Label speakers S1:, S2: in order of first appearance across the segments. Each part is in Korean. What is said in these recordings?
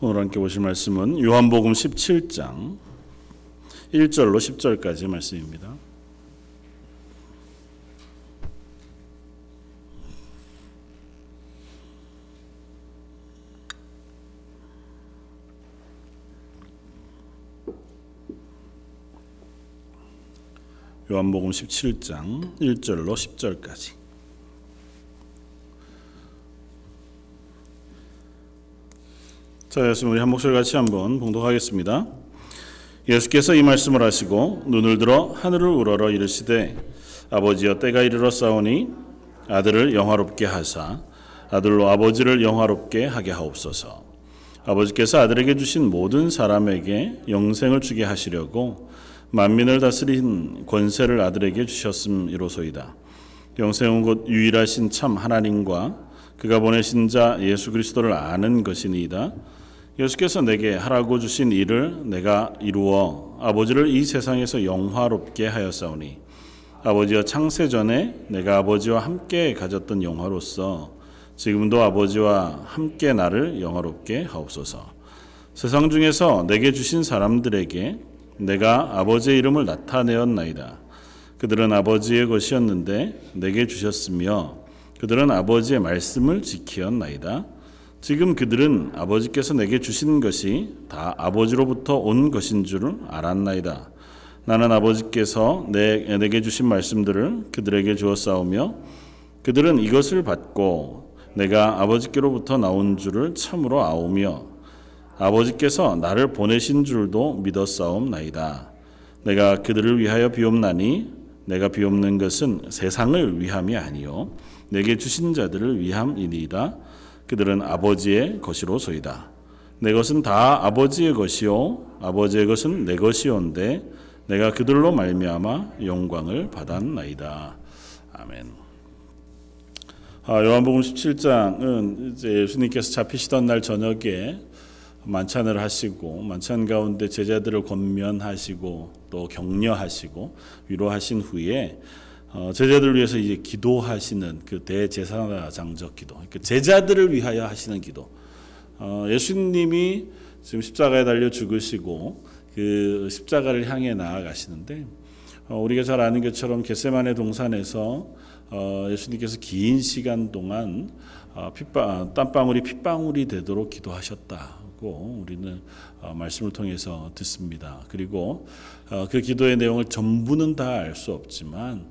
S1: 오늘 함께 보실 말씀은 요한복음 17장 1절로 10절까지 말씀입니다. 요한복음 17장 1절로 10절까지 자, 예수 우리 한 목소리 같이 한번 봉독하겠습니다. 예수께서 이 말씀을 하시고 눈을 들어 하늘을 우러러 이르시되 아버지여 때가 이르러 싸우니 아들을 영화롭게 하사 아들로 아버지를 영화롭게 하게 하옵소서. 아버지께서 아들에게 주신 모든 사람에게 영생을 주게 하시려고 만민을 다스린 권세를 아들에게 주셨음이로소이다. 영생은 곧 유일하신 참 하나님과 그가 보내신 자 예수 그리스도를 아는 것이니이다. 예수께서 내게 하라고 주신 일을 내가 이루어 아버지를 이 세상에서 영화롭게 하였사오니 아버지와 창세 전에 내가 아버지와 함께 가졌던 영화로서 지금도 아버지와 함께 나를 영화롭게 하옵소서. 세상 중에서 내게 주신 사람들에게 내가 아버지의 이름을 나타내었나이다. 그들은 아버지의 것이었는데 내게 주셨으며 그들은 아버지의 말씀을 지키었나이다. 지금 그들은 아버지께서 내게 주신 것이 다 아버지로부터 온 것인 줄을 알았나이다. 나는 아버지께서 내, 내게 주신 말씀들을 그들에게 주었사오며 그들은 이것을 받고 내가 아버지께로부터 나온 줄을 참으로 아오며 아버지께서 나를 보내신 줄도 믿었사옵나이다. 내가 그들을 위하여 비옵나니 내가 비옵는 것은 세상을 위함이 아니요 내게 주신 자들을 위함이니이다. 그들은 아버지의 것이로소이다. 내 것은 다 아버지의 것이요 아버지의 것은 내 것이온데 내가 그들로 말미암아 영광을 받았나이다. 아멘. 아, 요한복음 17장은 이제 예수님께서 잡히시던 날 저녁에 만찬을 하시고 만찬 가운데 제자들을 권면하시고 또 격려하시고 위로하신 후에 어, 제자들을 위해서 이제 기도하시는 그 대제사장적 기도, 그 제자들을 위하여 하시는 기도. 어, 예수님이 지금 십자가에 달려 죽으시고 그 십자가를 향해 나아가시는데 어, 우리가 잘 아는 것처럼 겟세만의 동산에서 어, 예수님께서 긴 시간 동안 어, 핏방, 땀방울이 핏방울이 되도록 기도하셨다 고 우리는 어, 말씀을 통해서 듣습니다. 그리고 어, 그 기도의 내용을 전부는 다 알 수 없지만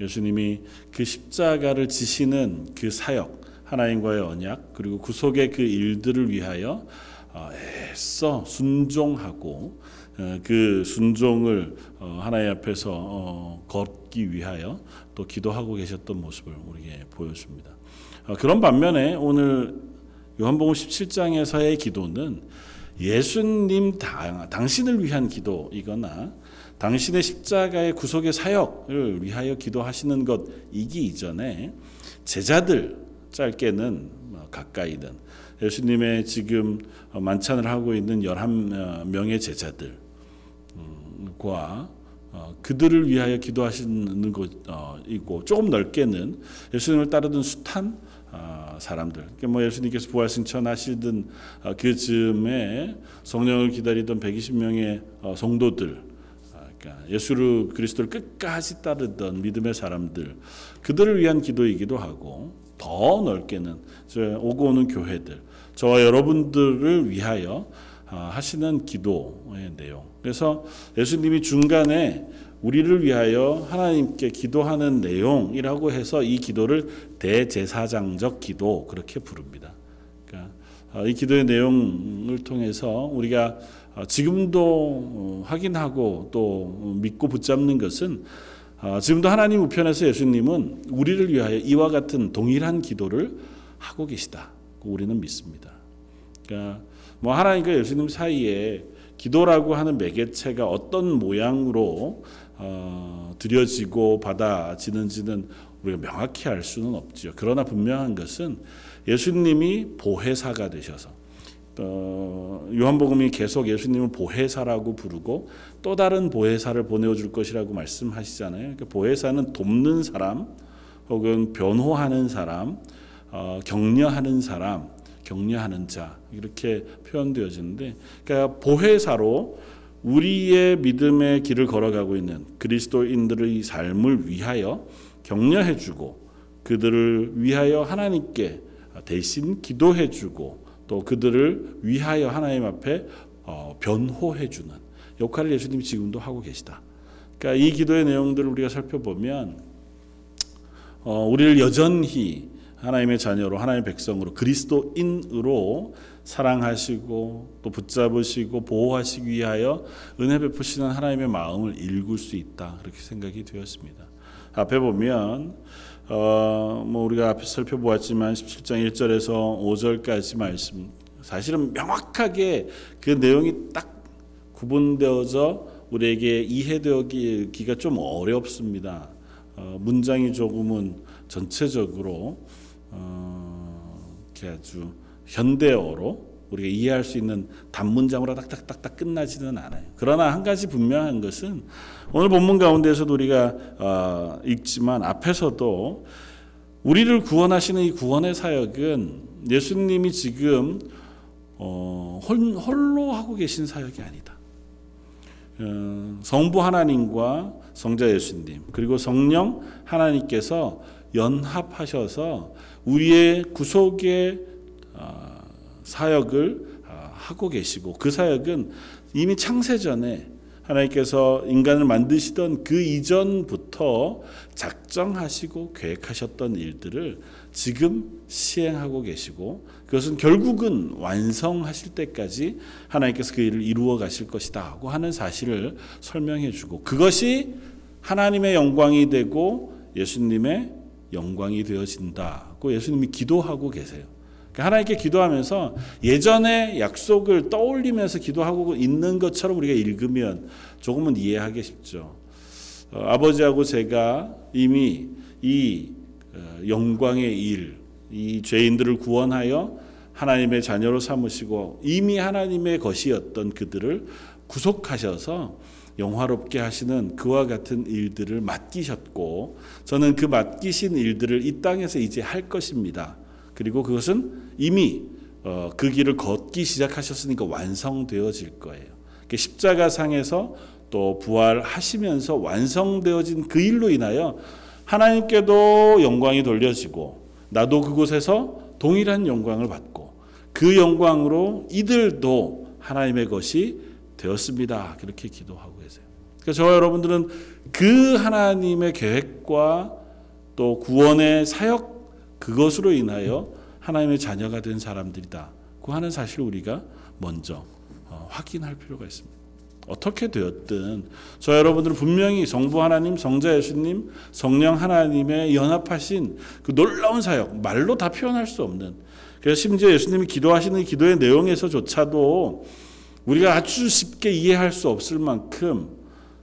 S1: 예수님이 그 십자가를 지시는 그 사역, 하나님과의 언약, 그리고 구속의 그 일들을 위하여 어, 애써 순종하고 어, 그 순종을 어, 하나님 앞에서 걷기 위하여 또 기도하고 계셨던 모습을 우리에게 보여줍니다. 그런 반면에 오늘 요한복음 17장에서의 기도는 예수님 당신을 위한 기도이거나 당신의 십자가의 구속의 사역을 위하여 기도하시는 것이기 이전에 제자들 짧게는 뭐 가까이든 예수님의 지금 만찬을 하고 있는 11명의 제자들과 어, 그들을 위하여 기도하시는 것이고 조금 넓게는 예수님을 따르던 숱한 어, 사람들. 그러니까 뭐 예수님께서 부활 승천하시던 어, 그 즈음에 성령을 기다리던 120명의 성도들 그러니까 예수 그리스도를 끝까지 따르던 믿음의 사람들 그들을 위한 기도이기도 하고 더 넓게는 오고 오는 교회들 저와 여러분들을 위하여 아, 하시는 기도의 내용. 그래서 예수님이 중간에 우리를 위하여 하나님께 기도하는 내용이라고 해서 이 기도를 대제사장적 기도 그렇게 부릅니다. 그러니까 아, 이 기도의 내용을 통해서 우리가 아, 지금도 어, 확인하고 또 믿고 붙잡는 것은 아, 지금도 하나님 우편에서 예수님은 우리를 위하여 이와 같은 동일한 기도를 하고 계시다. 우리는 믿습니다. 그러니까 뭐 하나님과 예수님 사이에 기도라고 하는 매개체가 어떤 모양으로 어, 드려지고 받아지는지는 우리가 명확히 알 수는 없죠. 그러나 분명한 것은 예수님이 보혜사가 되셔서 어, 요한복음이 계속 예수님을 보혜사라고 부르고 또 다른 보혜사를 보내줄 것이라고 말씀하시잖아요. 그러니까 보혜사는 돕는 사람 혹은 변호하는 사람, 어, 격려하는 사람, 격려하는 자 이렇게 표현되어지는데 그러니까 보혜사로 우리의 믿음의 길을 걸어가고 있는 그리스도인들의 삶을 위하여 격려해 주고 그들을 위하여 하나님께 대신 기도해 주고 또 그들을 위하여 하나님 앞에 어, 변호해 주는 역할을 예수님이 지금도 하고 계시다. 그러니까 이 기도의 내용들을 우리가 살펴보면 어, 우리를 여전히 하나님의 자녀로 하나님의 백성으로 그리스도인으로 사랑하시고 또 붙잡으시고 보호하시기 위하여 은혜 베푸시는 하나님의 마음을 읽을 수 있다 그렇게 생각이 되었습니다. 앞에 보면 어, 뭐 우리가 앞에 살펴보았지만 17장 1절에서 5절까지 말씀 사실은 명확하게 그 내용이 딱 구분되어져 우리에게 이해되기가 좀 어렵습니다. 어, 문장이 조금은 전체적으로 어, 이렇게 아주 현대어로 우리가 이해할 수 있는 단문장으로 딱딱딱딱 끝나지는 않아요. 그러나 한 가지 분명한 것은 오늘 본문 가운데서도 우리가 어, 읽지만 앞에서도 우리를 구원하시는 이 구원의 사역은 예수님이 지금 어, 홀로 하고 계신 사역이 아니다. 어, 성부 하나님과 성자 예수님 그리고 성령 하나님께서 연합하셔서 우리의 구속의 어, 사역을 어, 하고 계시고 그 사역은 이미 창세전에 하나님께서 인간을 만드시던 그 이전부터 작정하시고 계획하셨던 일들을 지금 시행하고 계시고 그것은 결국은 완성하실 때까지 하나님께서 그 일을 이루어 가실 것이다 하고 하는 사실을 설명해 주고 그것이 하나님의 영광이 되고 예수님의 영광이 되어진다고 예수님이 기도하고 계세요. 그러니까 하나님께 기도하면서 예전의 약속을 떠올리면서 기도하고 있는 것처럼 우리가 읽으면 조금은 이해하기 쉽죠. 어, 아버지하고 제가 이미 이 어, 영광의 일, 이 죄인들을 구원하여 하나님의 자녀로 삼으시고 이미 하나님의 것이었던 그들을 구속하셔서 영화롭게 하시는 그와 같은 일들을 맡기셨고 저는 그 맡기신 일들을 이 땅에서 이제 할 것입니다. 그리고 그것은 이미 어, 그 길을 걷기 시작하셨으니까 완성되어질 거예요. 십자가 상에서 또 부활하시면서 완성되어진 그 일로 인하여 하나님께도 영광이 돌려지고 나도 그곳에서 동일한 영광을 받고 그 영광으로 이들도 하나님의 것이 되었습니다. 그렇게 기도하고 계세요. 그러니까 저와 여러분들은 그 하나님의 계획과 또 구원의 사역 그것으로 인하여 하나님의 자녀가 된 사람들이다. 그 하는 사실을 우리가 먼저 어, 확인할 필요가 있습니다. 어떻게 되었든 저 여러분들은 분명히 성부 하나님, 성자 예수님, 성령 하나님의 연합하신 그 놀라운 사역 말로 다 표현할 수 없는 그래서 심지어 예수님이 기도하시는 기도의 내용에서조차도 우리가 아주 쉽게 이해할 수 없을 만큼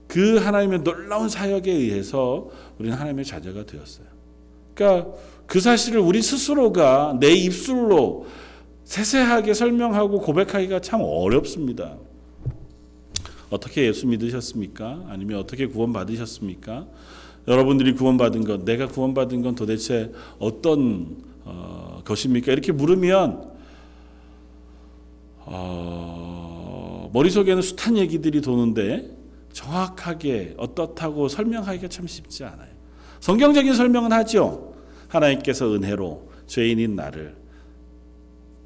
S1: 그 하나님의 놀라운 사역에 의해서 우리는 하나님의 자녀가 되었어요. 그러니까 그 사실을 우리 스스로가 내 입술로 세세하게 설명하고 고백하기가 참 어렵습니다. 어떻게 예수 믿으셨습니까? 아니면 어떻게 구원 받으셨습니까? 여러분들이 구원받은 것, 내가 구원받은 건 도대체 어떤 어, 것입니까? 이렇게 물으면 어, 머릿속에는 숱한 얘기들이 도는데 정확하게 어떻다고 설명하기가 참 쉽지 않아요. 성경적인 설명은 하죠. 하나님께서 은혜로 죄인인 나를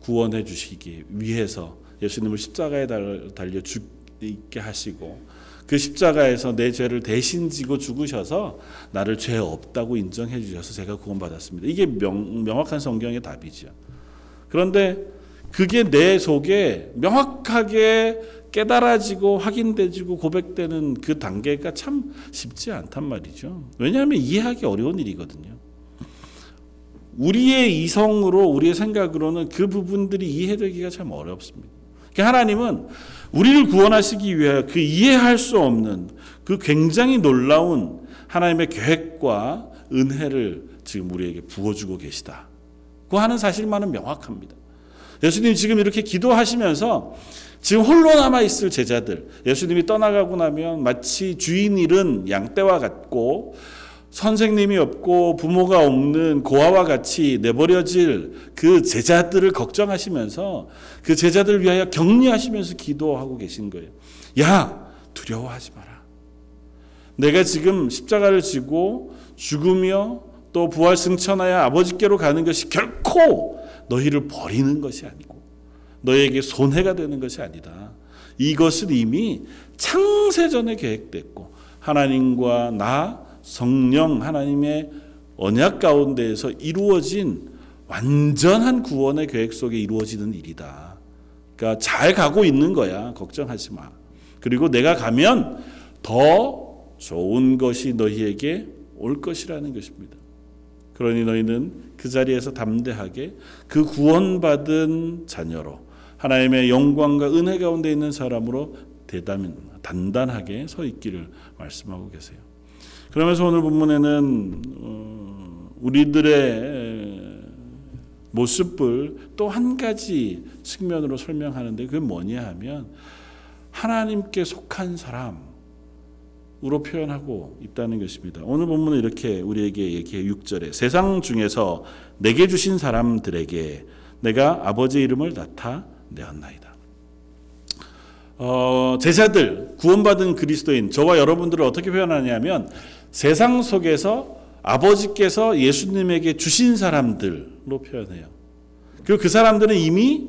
S1: 구원해 주시기 위해서 예수님을 십자가에 달려 죽게 하시고 그 십자가에서 내 죄를 대신 지고 죽으셔서 나를 죄 없다고 인정해 주셔서 제가 구원받았습니다. 이게 명, 명확한 성경의 답이죠. 그런데 그게 내 속에 명확하게 깨달아지고 확인되지고 고백되는 그 단계가 참 쉽지 않단 말이죠. 왜냐하면 이해하기 어려운 일이거든요. 우리의 이성으로 우리의 생각으로는 그 부분들이 이해되기가 참 어렵습니다. 그러니까 하나님은 우리를 구원하시기 위하여 그 이해할 수 없는 그 굉장히 놀라운 하나님의 계획과 은혜를 지금 우리에게 부어주고 계시다. 그 하는 사실만은 명확합니다. 예수님 지금 이렇게 기도하시면서 지금 홀로 남아 있을 제자들, 예수님이 떠나가고 나면 마치 주인 잃은 양떼와 같고 선생님이 없고 부모가 없는 고아와 같이 내버려질 그 제자들을 걱정하시면서 그 제자들을 위하여 격려하시면서 기도하고 계신 거예요. 야, 두려워하지 마라. 내가 지금 십자가를 지고 죽으며 또 부활 승천하여 아버지께로 가는 것이 결코 너희를 버리는 것이 아니고 너에게 손해가 되는 것이 아니다. 이것은 이미 창세전에 계획됐고 하나님과 나 성령 하나님의 언약 가운데에서 이루어진 완전한 구원의 계획 속에 이루어지는 일이다. 그러니까 잘 가고 있는 거야. 걱정하지 마. 그리고 내가 가면 더 좋은 것이 너희에게 올 것이라는 것입니다. 그러니 너희는 그 자리에서 담대하게 그 구원받은 자녀로 하나님의 영광과 은혜 가운데 있는 사람으로 대담 단단하게 서 있기를 말씀하고 계세요. 그러면서 오늘 본문에는 어, 우리들의 모습을 또 한 가지 측면으로 설명하는데 그게 뭐냐 하면 하나님께 속한 사람으로 표현하고 있다는 것입니다. 오늘 본문은 이렇게 우리에게 얘기해 6절에 세상 중에서 내게 주신 사람들에게 내가 아버지의 이름을 나타내었나이다. 어, 제자들, 구원받은 그리스도인, 저와 여러분들을 어떻게 표현하냐면 세상 속에서 아버지께서 예수님에게 주신 사람들로 표현해요. 그리고 그 사람들은 이미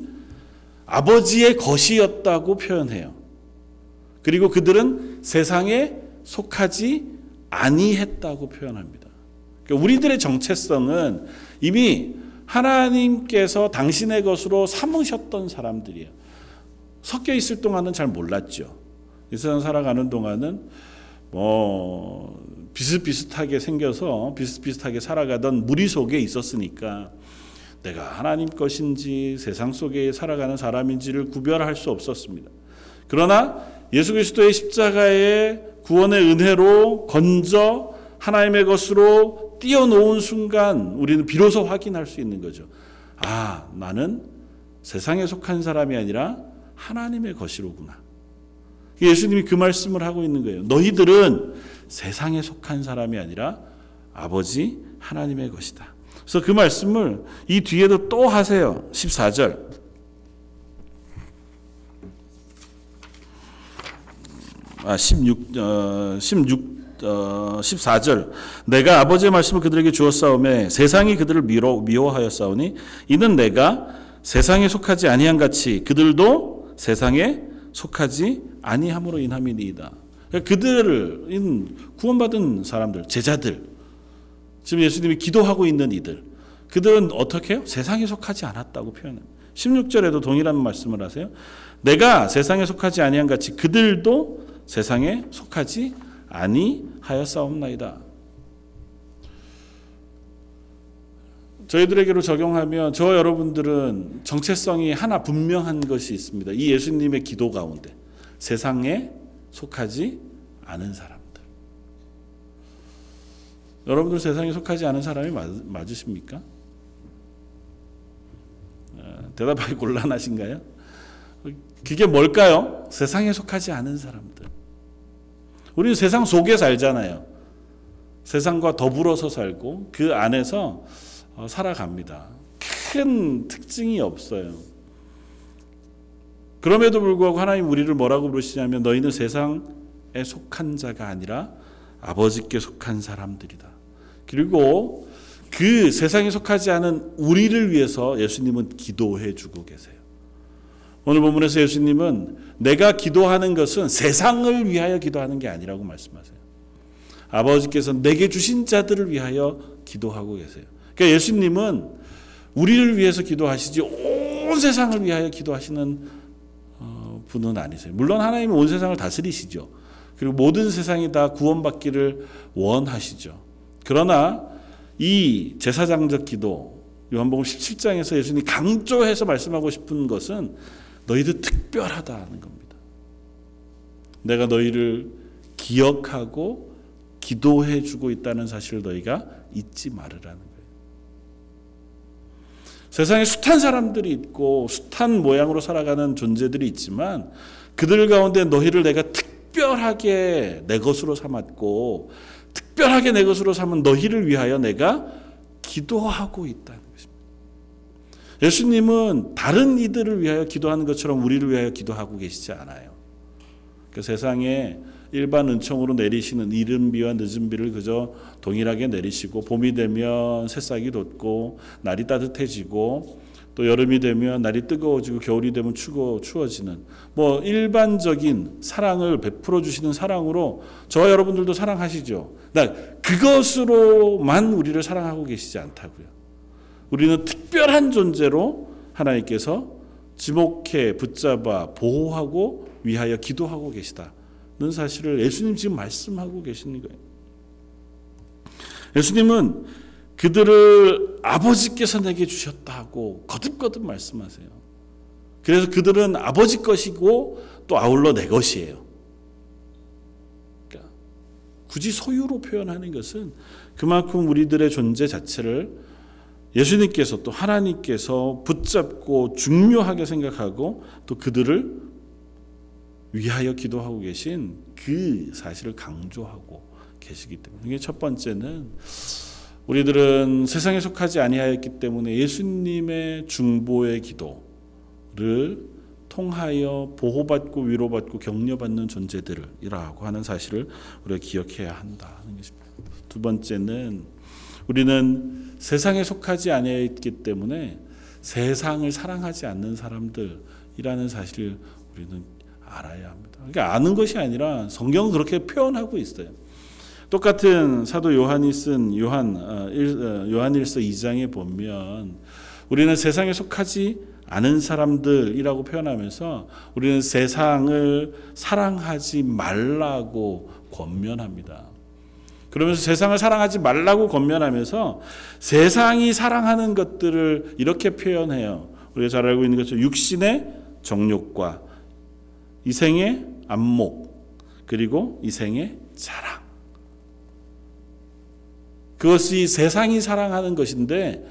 S1: 아버지의 것이었다고 표현해요. 그리고 그들은 세상에 속하지 아니했다고 표현합니다. 그러니까 우리들의 정체성은 이미 하나님께서 당신의 것으로 삼으셨던 사람들이에요. 섞여 있을 동안은 잘 몰랐죠. 이 세상 살아가는 동안은 뭐 비슷비슷하게 생겨서 비슷비슷하게 살아가던 무리 속에 있었으니까 내가 하나님 것인지 세상 속에 살아가는 사람인지를 구별할 수 없었습니다. 그러나 예수 그리스도의 십자가의 구원의 은혜로 건져 하나님의 것으로 띄어놓은 순간 우리는 비로소 확인할 수 있는 거죠. 아, 나는 세상에 속한 사람이 아니라 하나님의 것이로구나. 예수님이 그 말씀을 하고 있는 거예요. 너희들은 세상에 속한 사람이 아니라 아버지 하나님의 것이다. 그래서 그 말씀을 이 뒤에도 또 하세요. 14절. 아, 16, 어, 16, 어, 14절. 내가 아버지의 말씀을 그들에게 주었사오매 세상이 그들을 미워, 미워하였사오니 이는 내가 세상에 속하지 아니한 같이 그들도 세상에 속하지 아니함으로 인함이니이다. 그들을 구원받은 사람들, 제자들, 지금 예수님이 기도하고 있는 이들, 그들은 어떻게 해요? 세상에 속하지 않았다고 표현합니다. 16절에도 동일한 말씀을 하세요. 내가 세상에 속하지 아니한 같이 그들도 세상에 속하지 아니하였사옵나이다. 저희들에게로 적용하면 저 여러분들은 정체성이 하나 분명한 것이 있습니다. 이 예수님의 기도 가운데 세상에 속하지 않은 사람들. 여러분들 세상에 속하지 않은 사람이 맞, 으십니까 어, 대답하기 곤란하신가요? 그게 뭘까요? 세상에 속하지 않은 사람들. 우리는 세상 속에 살잖아요. 세상과 더불어서 살고 그 안에서 어, 살아갑니다. 큰 특징이 없어요. 그럼에도 불구하고 하나님 우리를 뭐라고 부르시냐면 너희는 세상에 속한 자가 아니라 아버지께 속한 사람들이다. 그리고 그 세상에 속하지 않은 우리를 위해서 예수님은 기도해 주고 계세요. 오늘 본문에서 예수님은 내가 기도하는 것은 세상을 위하여 기도하는 게 아니라고 말씀하세요. 아버지께서 내게 주신 자들을 위하여 기도하고 계세요. 그러니까 예수님은 우리를 위해서 기도하시지 온 세상을 위하여 기도하시는 어, 분은 아니세요. 물론 하나님은 온 세상을 다스리시죠. 그리고 모든 세상이 다 구원받기를 원하시죠. 그러나 이 제사장적 기도 요한복음 17장에서 예수님이 강조해서 말씀하고 싶은 것은 너희들 특별하다는 겁니다. 내가 너희를 기억하고 기도해 주고 있다는 사실을 너희가 잊지 말으라는. 세상에 숱한 사람들이 있고 숱한 모양으로 살아가는 존재들이 있지만 그들 가운데 너희를 내가 특별하게 내 것으로 삼았고 특별하게 내 것으로 삼은 너희를 위하여 내가 기도하고 있다는 것입니다. 예수님은 다른 이들을 위하여 기도하는 것처럼 우리를 위하여 기도하고 계시지 않아요. 그 세상에 일반 은총으로 내리시는 이른 비와 늦은 비를 그저 동일하게 내리시고 봄이 되면 새싹이 돋고 날이 따뜻해지고 또 여름이 되면 날이 뜨거워지고 겨울이 되면 추워 추워지는 뭐 일반적인 사랑을 베풀어 주시는 사랑으로 저와 여러분들도 사랑하시죠. 나 그것으로만 우리를 사랑하고 계시지 않다고요. 우리는 특별한 존재로 하나님께서 지목해 붙잡아 보호하고 위하여 기도하고 계시다는 사실을 예수님 지금 말씀하고 계시는 거예요. 예수님은 그들을 아버지께서 내게 주셨다고 거듭거듭 말씀하세요. 그래서 그들은 아버지 것이고 또 아울러 내 것이에요. 그러니까 굳이 소유로 표현하는 것은 그만큼 우리들의 존재 자체를 예수님께서 또 하나님께서 붙잡고 중요하게 생각하고 또 그들을 위하여 기도하고 계신 그 사실을 강조하고 계시기 때문에 이게 첫 번째는 우리들은 세상에 속하지 아니하였기 때문에 예수님의 중보의 기도를 통하여 보호받고 위로받고 격려받는 존재들이라고 하는 사실을 우리가 기억해야 한다는 것입니다. 두 번째는 우리는 세상에 속하지 아니하였기 때문에 세상을 사랑하지 않는 사람들이라는 사실을 우리는 알아야 합니다. 그러니까 아는 것이 아니라 성경은 그렇게 표현하고 있어요. 똑같은 사도 요한이 쓴 요한 어, 어, 요한일서 2장에 보면 우리는 세상에 속하지 않은 사람들이라고 표현하면서 우리는 세상을 사랑하지 말라고 권면합니다. 그러면서 세상을 사랑하지 말라고 권면하면서 세상이 사랑하는 것들을 이렇게 표현해요. 우리가 잘 알고 있는 것처럼 육신의 정욕과 이 생의 안목 그리고 이 생의 자랑. 그것이 세상이 사랑하는 것인데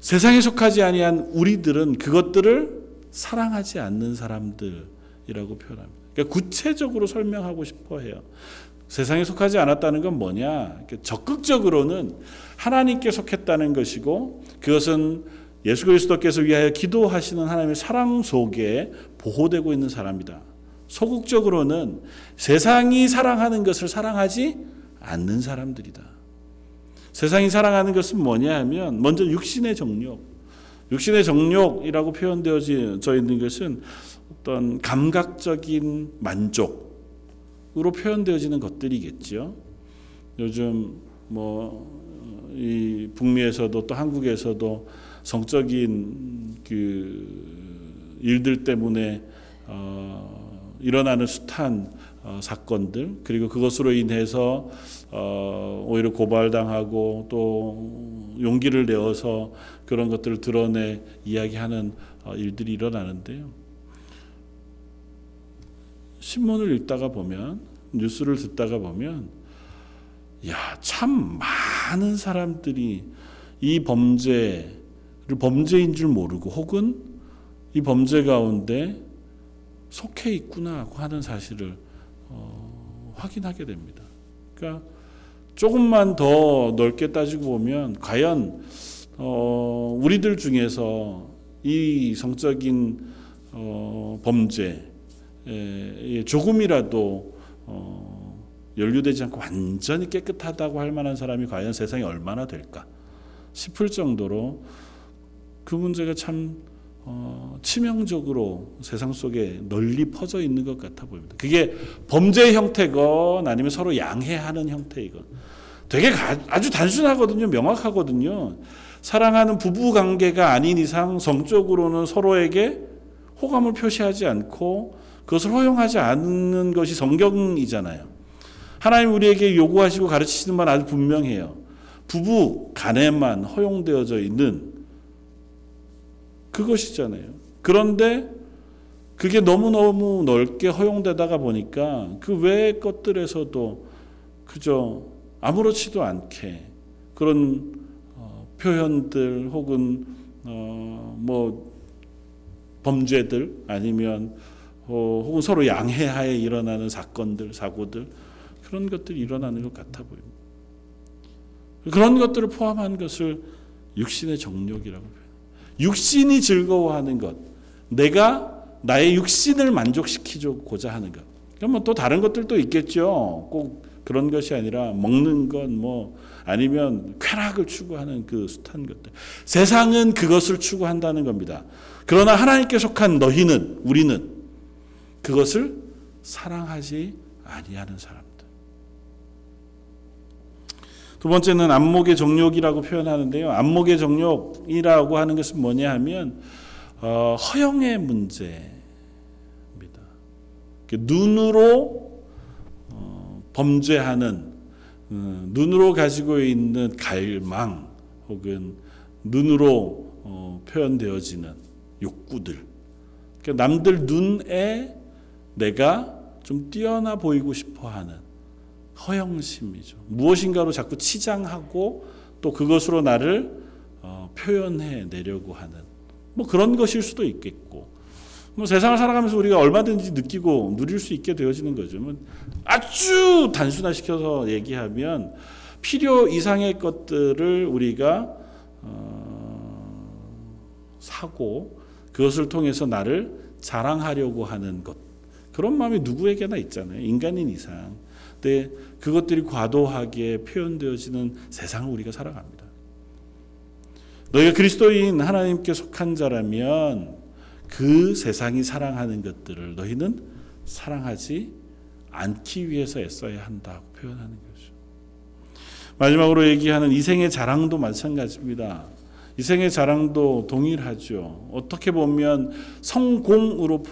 S1: 세상에 속하지 아니한 우리들은 그것들을 사랑하지 않는 사람들이라고 표현합니다. 그러니까 구체적으로 설명하고 싶어 해요. 세상에 속하지 않았다는 건 뭐냐? 적극적으로는 하나님께 속했다는 것이고 그것은 예수 그리스도께서 위하여 기도하시는 하나님의 사랑 속에 보호되고 있는 사람이다. 소극적으로는 세상이 사랑하는 것을 사랑하지 않는 사람들이다. 세상이 사랑하는 것은 뭐냐 하면 먼저 육신의 정욕. 육신의 정욕이라고 표현되어져 있는 것은 어떤 감각적인 만족으로 표현되어지는 것들이겠죠. 요즘 뭐이 북미에서도 또 한국에서도 성적인 그 일들 때문에 어 일어나는 숱한 어 사건들 그리고 그것으로 인해서 어, 오히려 고발당하고 또 용기를 내어서 그런 것들을 드러내 이야기하는 어, 일들이 일어나는데요. 신문을 읽다가 보면 뉴스를 듣다가 보면 야, 참 많은 사람들이 이 범죄를 범죄인 줄 모르고 혹은 이 범죄 가운데 속해 있구나 하는 사실을 어, 확인하게 됩니다. 그러니까 조금만 더 넓게 따지고 보면 과연 어, 우리들 중에서 이 성적인 어, 범죄에 조금이라도 어, 연루되지 않고 완전히 깨끗하다고 할 만한 사람이 과연 세상에 얼마나 될까 싶을 정도로 그 문제가 참 어, 치명적으로 세상 속에 널리 퍼져 있는 것 같아 보입니다. 그게 범죄의 형태건 아니면 서로 양해하는 형태이건 되게 아주 단순하거든요. 명확하거든요. 사랑하는 부부 관계가 아닌 이상 성적으로는 서로에게 호감을 표시하지 않고 그것을 허용하지 않는 것이 성경이잖아요. 하나님 우리에게 요구하시고 가르치시는 건 아주 분명해요. 부부 간에만 허용되어져 있는 그것이잖아요. 그런데 그게 너무너무 넓게 허용되다가 보니까 그 외의 것들에서도 그저 아무렇지도 않게 그런 어, 표현들 혹은 어, 뭐 범죄들 아니면 어, 혹은 서로 양해하에 일어나는 사건들 사고들 그런 것들이 일어나는 것 같아 보입니다. 그런 것들을 포함한 것을 육신의 정욕이라고 표현. 육신이 즐거워하는 것, 내가 나의 육신을 만족시키고자 하는 것. 그럼 뭐또 다른 것들도 있겠죠. 꼭 그런 것이 아니라 먹는 것, 뭐 아니면 쾌락을 추구하는 그 숱한 것들. 세상은 그것을 추구한다는 겁니다. 그러나 하나님께 속한 너희는 우리는 그것을 사랑하지 아니하는 사람들. 두 번째는 안목의 정욕이라고 표현하는데요. 안목의 정욕이라고 하는 것은 뭐냐 하면 어, 허영의 문제입니다. 눈으로 어, 범죄하는 어, 눈으로 가지고 있는 갈망 혹은 눈으로 어, 표현되어지는 욕구들. 그러니까 남들 눈에 내가 좀 뛰어나 보이고 싶어 하는 허영심이죠. 무엇인가로 자꾸 치장하고 또 그것으로 나를 어, 표현해 내려고 하는 뭐 그런 것일 수도 있겠고 뭐 세상을 살아가면서 우리가 얼마든지 느끼고 누릴 수 있게 되어지는 거죠. 뭐 아주 단순화시켜서 얘기하면 필요 이상의 것들을 우리가 어, 사고 그것을 통해서 나를 자랑하려고 하는 것 그런 마음이 누구에게나 있잖아요. 인간인 이상. 근데 그것들이 과도하게 표현되어지는 세상을 우리가 살아갑니다. 너희가 그리스도인 하나님께 속한 자라면 그 세상이 사랑하는 것들을 너희는 사랑하지 않기 위해서 애써야 한다고 표현하는 거죠. 마지막으로 얘기하는 이생의 자랑도 마찬가지입니다. 이생의 자랑도 동일하죠. 어떻게 보면 성공으로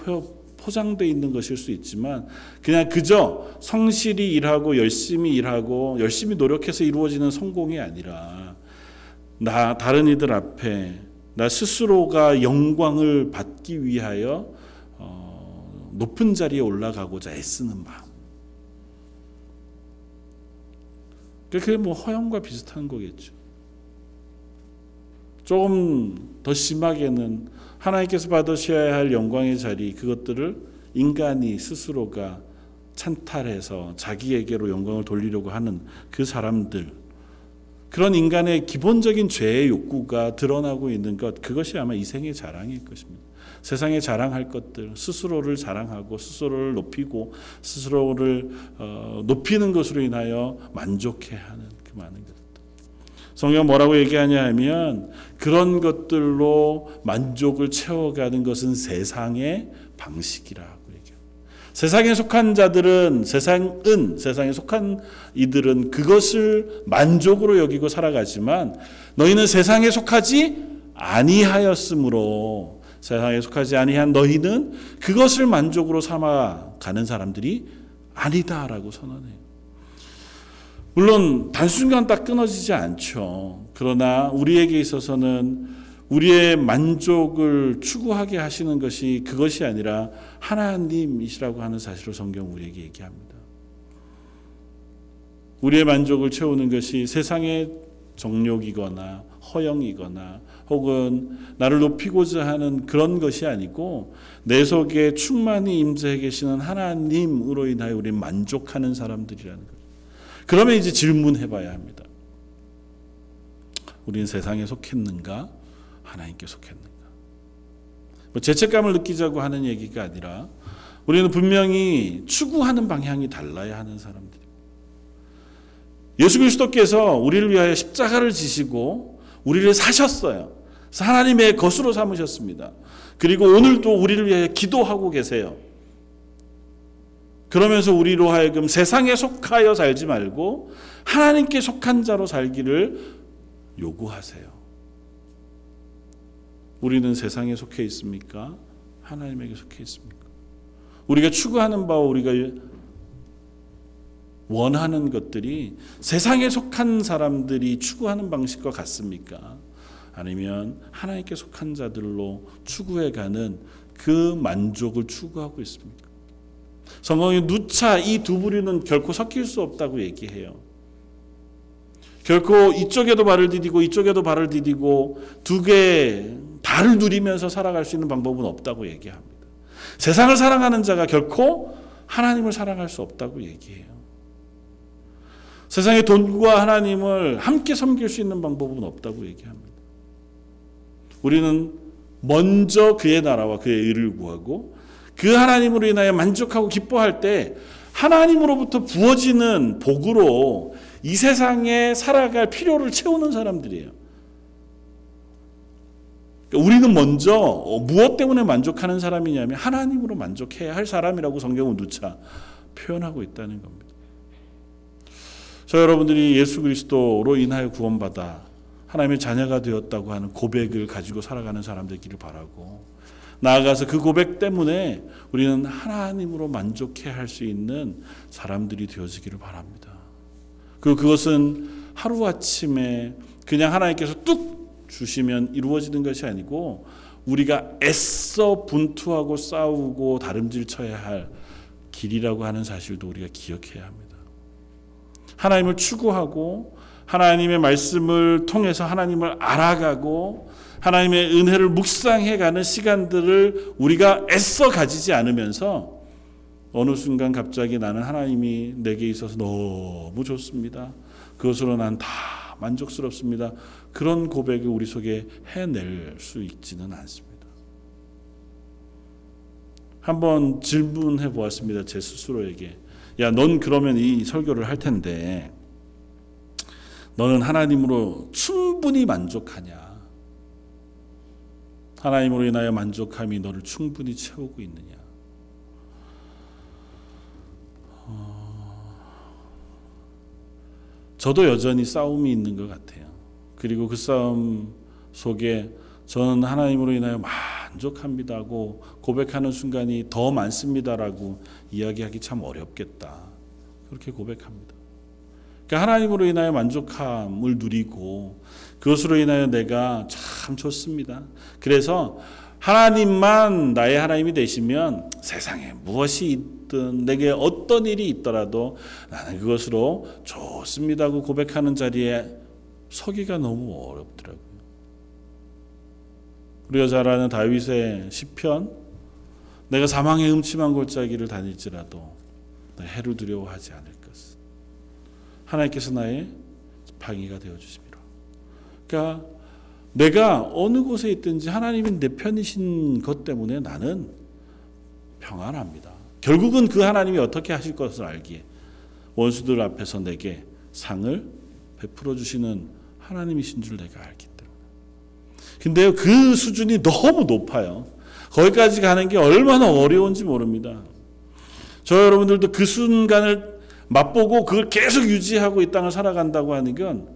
S1: 포장되어 있는 것일 수 있지만 그냥 그저 성실히 일하고 열심히 일하고 열심히 노력해서 이루어지는 성공이 아니라 나 다른 이들 앞에 나 스스로가 영광을 받기 위하여 어, 높은 자리에 올라가고자 애쓰는 마음. 그게 뭐 허영과 비슷한 거겠죠. 조금 더 심하게는 하나님께서 받으셔야 할 영광의 자리 그것들을 인간이 스스로가 찬탈해서 자기에게로 영광을 돌리려고 하는 그 사람들 그런 인간의 기본적인 죄의 욕구가 드러나고 있는 것 그것이 아마 이 생의 자랑일 것입니다. 세상에 자랑할 것들 스스로를 자랑하고 스스로를 높이고 스스로를 어, 높이는 것으로 인하여 만족해하는 그 많은 것. 성경 뭐라고 얘기하냐 하면 그런 것들로 만족을 채워가는 것은 세상의 방식이라고 얘기합니다. 세상에 속한 자들은 세상은 세상에 속한 이들은 그것을 만족으로 여기고 살아가지만 너희는 세상에 속하지 아니하였으므로 세상에 속하지 아니한 너희는 그것을 만족으로 삼아 가는 사람들이 아니다라고 선언해요. 물론 단순간 딱 끊어지지 않죠. 그러나 우리에게 있어서는 우리의 만족을 추구하게 하시는 것이 그것이 아니라 하나님이시라고 하는 사실을 성경 우리에게 얘기합니다. 우리의 만족을 채우는 것이 세상의 정욕이거나 허영이거나 혹은 나를 높이고자 하는 그런 것이 아니고 내 속에 충만히 임재해 계시는 하나님으로 인하여 우리 만족하는 사람들이라는 것. 그러면 이제 질문해 봐야 합니다. 우리는 세상에 속했는가? 하나님께 속했는가? 뭐 죄책감을 느끼자고 하는 얘기가 아니라 우리는 분명히 추구하는 방향이 달라야 하는 사람들입니다. 예수 그리스도께서 우리를 위하여 십자가를 지시고 우리를 사셨어요. 하나님의 것으로 삼으셨습니다. 그리고 오늘도 우리를 위하여 기도하고 계세요. 그러면서 우리로 하여금 세상에 속하여 살지 말고 하나님께 속한 자로 살기를 요구하세요. 우리는 세상에 속해 있습니까? 하나님에게 속해 있습니까? 우리가 추구하는 바와 우리가 원하는 것들이 세상에 속한 사람들이 추구하는 방식과 같습니까? 아니면 하나님께 속한 자들로 추구해가는 그 만족을 추구하고 있습니까? 성경이 누차 이 두 부류는 결코 섞일 수 없다고 얘기해요. 결코 이쪽에도 발을 디디고 이쪽에도 발을 디디고 두개 다를 누리면서 살아갈 수 있는 방법은 없다고 얘기합니다. 세상을 사랑하는 자가 결코 하나님을 사랑할 수 없다고 얘기해요. 세상의 돈과 하나님을 함께 섬길 수 있는 방법은 없다고 얘기합니다. 우리는 먼저 그의 나라와 그의 의를 구하고 그 하나님으로 인하여 만족하고 기뻐할 때 하나님으로부터 부어지는 복으로 이 세상에 살아갈 필요를 채우는 사람들이에요. 그러니까 우리는 먼저 무엇 때문에 만족하는 사람이냐면 하나님으로 만족해야 할 사람이라고 성경은 누차 표현하고 있다는 겁니다. 저 여러분들이 예수 그리스도로 인하여 구원받아 하나님의 자녀가 되었다고 하는 고백을 가지고 살아가는 사람들끼리 바라고 나아가서 그 고백 때문에 우리는 하나님으로 만족해 할 수 있는 사람들이 되어지기를 바랍니다. 그 그것은 하루 아침에 그냥 하나님께서 뚝 주시면 이루어지는 것이 아니고 우리가 애써 분투하고 싸우고 다름질 쳐야 할 길이라고 하는 사실도 우리가 기억해야 합니다. 하나님을 추구하고 하나님의 말씀을 통해서 하나님을 알아가고 하나님의 은혜를 묵상해 가는 시간들을 우리가 애써 가지지 않으면서 어느 순간 갑자기 나는 하나님이 내게 있어서 너무 좋습니다. 그것으로 난 다 만족스럽습니다. 그런 고백을 우리 속에 해낼 수 있지는 않습니다. 한번 질문해 보았습니다. 제 스스로에게. 야, 넌 그러면 이 설교를 할 텐데, 너는 하나님으로 충분히 만족하냐? 하나님으로 인하여 만족함이 너를 충분히 채우고 있느냐? 저도 여전히 싸움이 있는 것 같아요. 그리고 그 싸움 속에 저는 하나님으로 인하여 만족합니다고 고백하는 순간이 더 많습니다라고 이야기하기 참 어렵겠다. 그렇게 고백합니다. 그러니까 하나님으로 인하여 만족함을 누리고 그것으로 인하여 내가 참 좋습니다. 그래서 하나님만 나의 하나님이 되시면 세상에 무엇이 있든 내게 어떤 일이 있더라도 나는 그것으로 좋습니다고 고백하는 자리에 서기가 너무 어렵더라고요. 우리가 잘 아는 다윗의 시편 내가 사망의 음침한 골짜기를 다닐지라도 해를 두려워하지 않을 것 하나님께서 나의 방위가 되어 주십니다. 그러니까 내가 어느 곳에 있든지 하나님이 내 편이신 것 때문에 나는 평안합니다. 결국은 그 하나님이 어떻게 하실 것을 알기에 원수들 앞에서 내게 상을 베풀어 주시는 하나님이신 줄 내가 알기 때문에. 근데요, 그 수준이 너무 높아요. 거기까지 가는 게 얼마나 어려운지 모릅니다. 저 여러분들도 그 순간을 맛보고 그걸 계속 유지하고 이 땅을 살아간다고 하는 건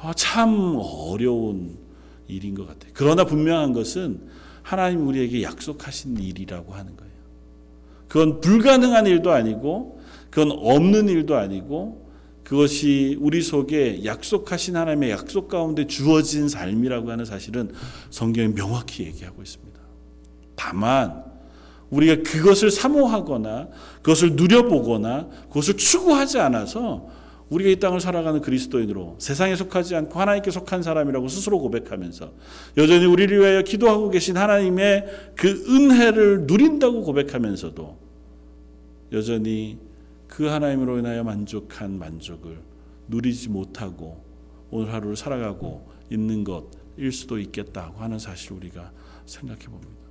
S1: 아, 참 어려운 일인 것 같아요. 그러나 분명한 것은 하나님 우리에게 약속하신 일이라고 하는 거예요. 그건 불가능한 일도 아니고, 그건 없는 일도 아니고, 그것이 우리 속에 약속하신 하나님의 약속 가운데 주어진 삶이라고 하는 사실은 성경에 명확히 얘기하고 있습니다. 다만, 우리가 그것을 사모하거나, 그것을 누려보거나, 그것을 추구하지 않아서 우리가 이 땅을 살아가는 그리스도인으로 세상에 속하지 않고 하나님께 속한 사람이라고 스스로 고백하면서 여전히 우리를 위하여 기도하고 계신 하나님의 그 은혜를 누린다고 고백하면서도 여전히 그 하나님으로 인하여 만족한 만족을 누리지 못하고 오늘 하루를 살아가고 있는 것일 수도 있겠다고 하는 사실을 우리가 생각해 봅니다.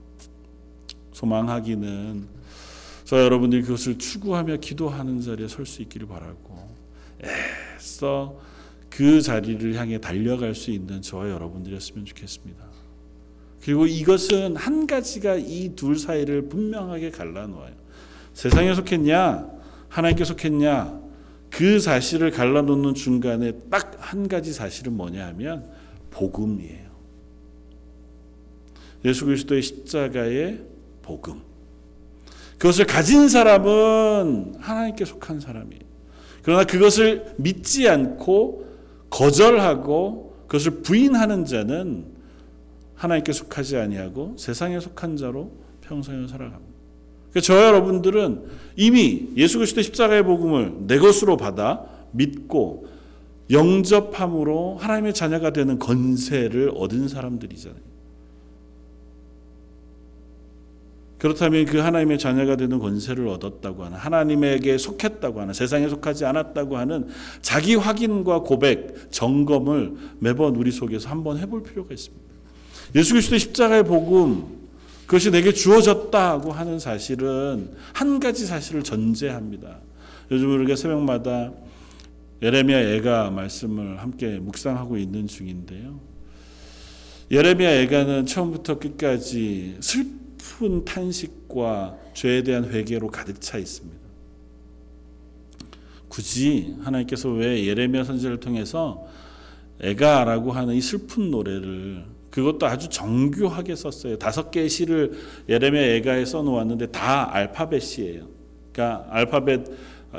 S1: 소망하기는 저 여러분들이 그것을 추구하며 기도하는 자리에 설 수 있기를 바라고 애써 그 자리를 향해 달려갈 수 있는 저와 여러분들이었으면 좋겠습니다. 그리고 이것은 한 가지가 이 둘 사이를 분명하게 갈라놓아요. 세상에 속했냐, 하나님께 속했냐, 그 사실을 갈라놓는 중간에 딱 한 가지 사실은 뭐냐 하면 복음이에요. 예수 그리스도의 십자가의 복음. 그것을 가진 사람은 하나님께 속한 사람이에요. 그러나 그것을 믿지 않고 거절하고 그것을 부인하는 자는 하나님께 속하지 아니하고 세상에 속한 자로 평생을 살아갑니다. 그러니까 저 여러분들은 이미 예수 그리스도 십자가의 복음을 내 것으로 받아 믿고 영접함으로 하나님의 자녀가 되는 건세를 얻은 사람들이잖아요. 그렇다면 그 하나님의 자녀가 되는 권세를 얻었다고 하는 하나님에게 속했다고 하는 세상에 속하지 않았다고 하는 자기 확인과 고백, 점검을 매번 우리 속에서 한번 해볼 필요가 있습니다. 예수 그리스도의 십자가의 복음 그것이 내게 주어졌다고 하는 사실은 한 가지 사실을 전제합니다. 요즘 우리가 새벽마다 예레미야 애가 말씀을 함께 묵상하고 있는 중인데요. 예레미야 애가는 처음부터 끝까지 슬 픈 탄식과 죄에 대한 회개로 가득 차 있습니다. 굳이 하나님께서 왜 예레미야 선지를 통해서 애가라고 하는 이 슬픈 노래를 그것도 아주 정교하게 썼어요. 다섯 개의 시를 예레미야 애가에 써놓았는데 다 알파벳이에요. 그러니까 알파벳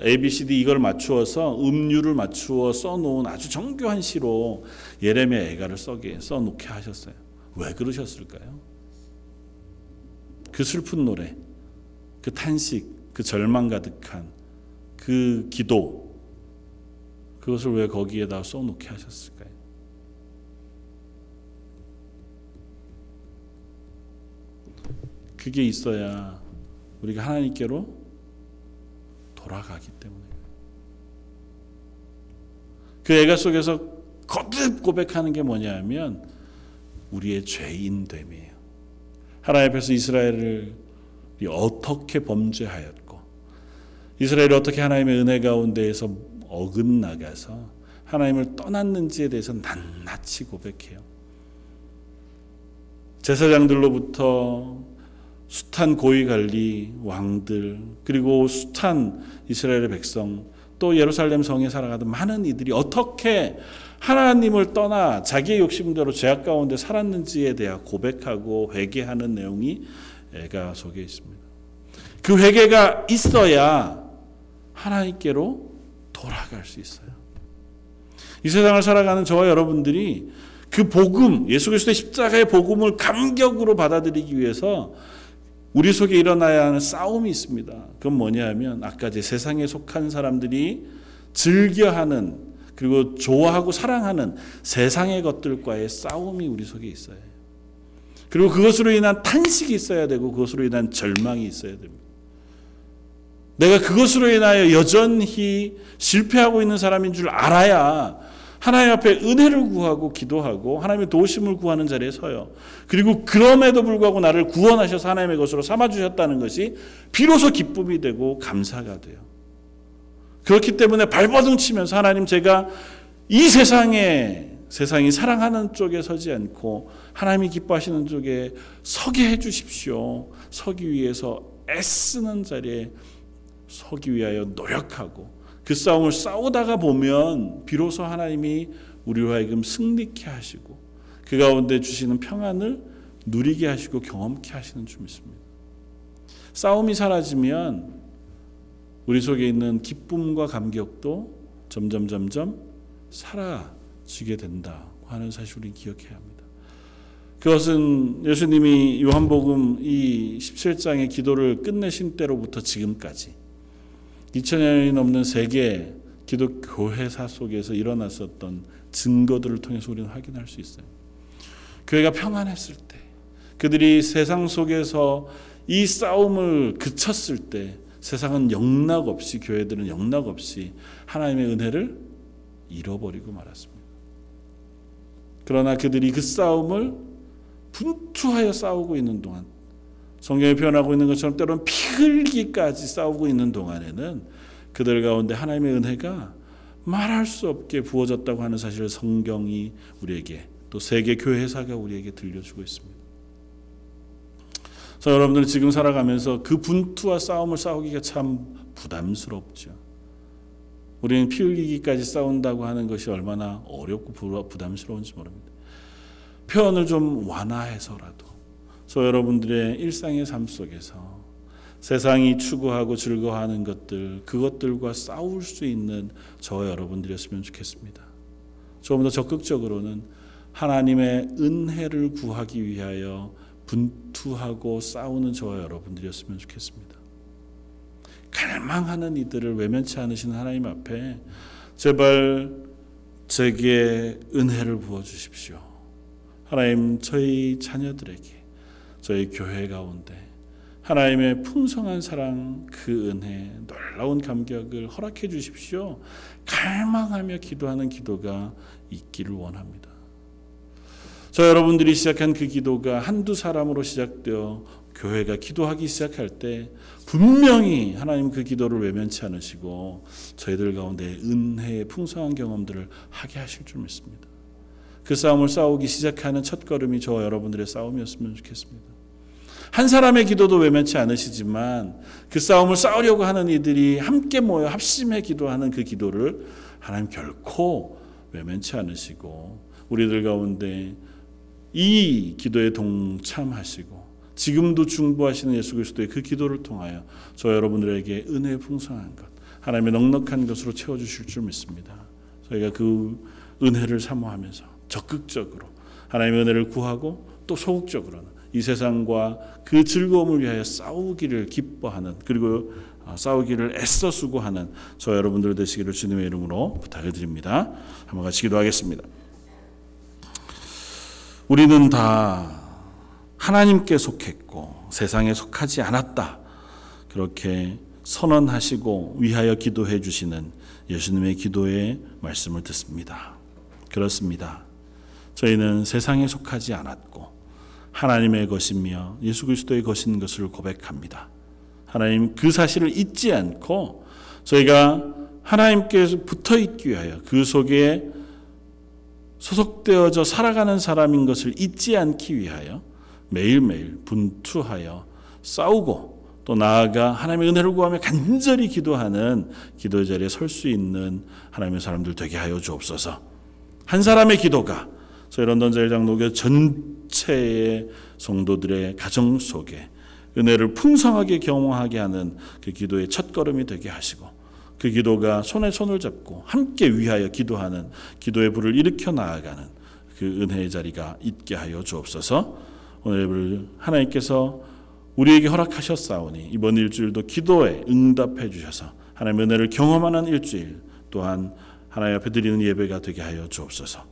S1: A, B, C, D 이걸 맞추어서 음률을 맞추어 써놓은 아주 정교한 시로 예레미야 애가를 써게 써놓게 하셨어요. 왜 그러셨을까요? 그 슬픈 노래, 그 탄식, 그 절망 가득한 그 기도, 그것을 왜 거기에다 써놓게 하셨을까요? 그게 있어야 우리가 하나님께로 돌아가기 때문에 그 애가 속에서 거듭 고백하는 게 뭐냐면 우리의 죄인됨이에요. 하나님 앞에서 이스라엘을 어떻게 범죄하였고 이스라엘이 어떻게 하나님의 은혜 가운데에서 어긋나가서 하나님을 떠났는지에 대해서 낱낱이 고백해요. 제사장들로부터 숱한 고위 관리 왕들 그리고 숱한 이스라엘의 백성 또 예루살렘 성에 살아가던 많은 이들이 어떻게 하나님을 떠나 자기의 욕심대로 죄악 가운데 살았는지에 대해 고백하고 회개하는 내용이 애가 속에 있습니다. 그 회개가 있어야 하나님께로 돌아갈 수 있어요. 이 세상을 살아가는 저와 여러분들이 그 복음, 예수 그리스도의 십자가의 복음을 감격으로 받아들이기 위해서 우리 속에 일어나야 하는 싸움이 있습니다. 그건 뭐냐 하면 아까 제 세상에 속한 사람들이 즐겨하는 그리고 좋아하고 사랑하는 세상의 것들과의 싸움이 우리 속에 있어요. 그리고 그것으로 인한 탄식이 있어야 되고 그것으로 인한 절망이 있어야 됩니다. 내가 그것으로 인하여 여전히 실패하고 있는 사람인 줄 알아야 하나님 앞에 은혜를 구하고 기도하고 하나님의 도우심을 구하는 자리에 서요. 그리고 그럼에도 불구하고 나를 구원하셔서 하나님의 것으로 삼아 주셨다는 것이 비로소 기쁨이 되고 감사가 돼요. 그렇기 때문에 발버둥 치면서 하나님 제가 이 세상에 세상이 사랑하는 쪽에 서지 않고 하나님이 기뻐하시는 쪽에 서게 해 주십시오. 서기 위해서 애쓰는 자리에 서기 위하여 노력하고 그 싸움을 싸우다가 보면 비로소 하나님이 우리로 하여금 승리케 하시고 그 가운데 주시는 평안을 누리게 하시고 경험케 하시는 줄 믿습니다. 싸움이 사라지면 우리 속에 있는 기쁨과 감격도 점점 점점 사라지게 된다 하는 사실 우리 기억해야 합니다. 그것은 예수님이 요한복음 이 17장의 기도를 끝내신 때로부터 지금까지 2000년이 넘는 세계 기독 교회사 속에서 일어났었던 증거들을 통해서 우리는 확인할 수 있어요. 교회가 평안했을 때, 그들이 세상 속에서 이 싸움을 그쳤을 때, 세상은 영락 없이 교회들은 영락 없이 하나님의 은혜를 잃어버리고 말았습니다. 그러나 그들이 그 싸움을 분투하여 싸우고 있는 동안 성경에 표현하고 있는 것처럼 때로는 피 흘기까지 싸우고 있는 동안에는 그들 가운데 하나님의 은혜가 말할 수 없게 부어졌다고 하는 사실을 성경이 우리에게 또 세계 교회사가 우리에게 들려주고 있습니다. 그래서 여러분들 지금 살아가면서 그 분투와 싸움을 싸우기가 참 부담스럽죠. 우리는 피 흘리기까지 싸운다고 하는 것이 얼마나 어렵고 부담스러운지 모릅니다. 표현을 좀 완화해서라도 저 여러분들의 일상의 삶 속에서 세상이 추구하고 즐거워하는 것들, 그것들과 싸울 수 있는 저와 여러분들이었으면 좋겠습니다. 조금 더 적극적으로는 하나님의 은혜를 구하기 위하여 분투하고 싸우는 저와 여러분들이었으면 좋겠습니다. 갈망하는 이들을 외면치 않으시는 하나님 앞에 제발 제게 은혜를 부어 주십시오. 하나님 저희 자녀들에게 저희 교회 가운데 하나님의 풍성한 사랑, 그 은혜, 놀라운 감격을 허락해 주십시오. 갈망하며 기도하는 기도가 있기를 원합니다. 저 여러분들이 시작한 그 기도가 한두 사람으로 시작되어 교회가 기도하기 시작할 때 분명히 하나님 그 기도를 외면치 않으시고 저희들 가운데 은혜의 풍성한 경험들을 하게 하실 줄 믿습니다. 그 싸움을 싸우기 시작하는 첫 걸음이 저와 여러분들의 싸움이었으면 좋겠습니다. 한 사람의 기도도 외면치 않으시지만 그 싸움을 싸우려고 하는 이들이 함께 모여 합심해 기도하는 그 기도를 하나님 결코 외면치 않으시고 우리들 가운데 이 기도에 동참하시고 지금도 중보하시는 예수 그리스도의 그 기도를 통하여 저 여러분들에게 은혜 풍성한 것 하나님의 넉넉한 것으로 채워 주실 줄 믿습니다. 저희가 그 은혜를 사모하면서 적극적으로 하나님의 은혜를 구하고 또 소극적으로는 이 세상과 그 즐거움을 위하여 싸우기를 기뻐하는 그리고 싸우기를 애써 수고하는 저 여러분들 되시기를 주님의 이름으로 부탁을 드립니다. 한번 같이 기도하겠습니다. 우리는 다 하나님께 속했고 세상에 속하지 않았다. 그렇게 선언하시고 위하여 기도해 주시는 예수님의 기도의 말씀을 듣습니다. 그렇습니다. 저희는 세상에 속하지 않았고 하나님의 것이며 예수 그리스도의 것인 것을 고백합니다. 하나님 그 사실을 잊지 않고 저희가 하나님께 붙어 있기 위하여 그 속에 소속되어져 살아가는 사람인 것을 잊지 않기 위하여 매일매일 분투하여 싸우고 또 나아가 하나님의 은혜를 구하며 간절히 기도하는 기도 자리에 설 수 있는 하나님의 사람들 되게 하여 주옵소서. 한 사람의 기도가 저희 런던 제일장로교 전체의 성도들의 가정 속에 은혜를 풍성하게 경험하게 하는 그 기도의 첫걸음이 되게 하시고 그 기도가 손에 손을 잡고 함께 위하여 기도하는 기도의 불을 일으켜 나아가는 그 은혜의 자리가 있게 하여 주옵소서. 오늘 하나님께서 우리에게 허락하셨사오니 이번 일주일도 기도에 응답해 주셔서 하나님의 은혜를 경험하는 일주일 또한 하나님 앞에 드리는 예배가 되게 하여 주옵소서.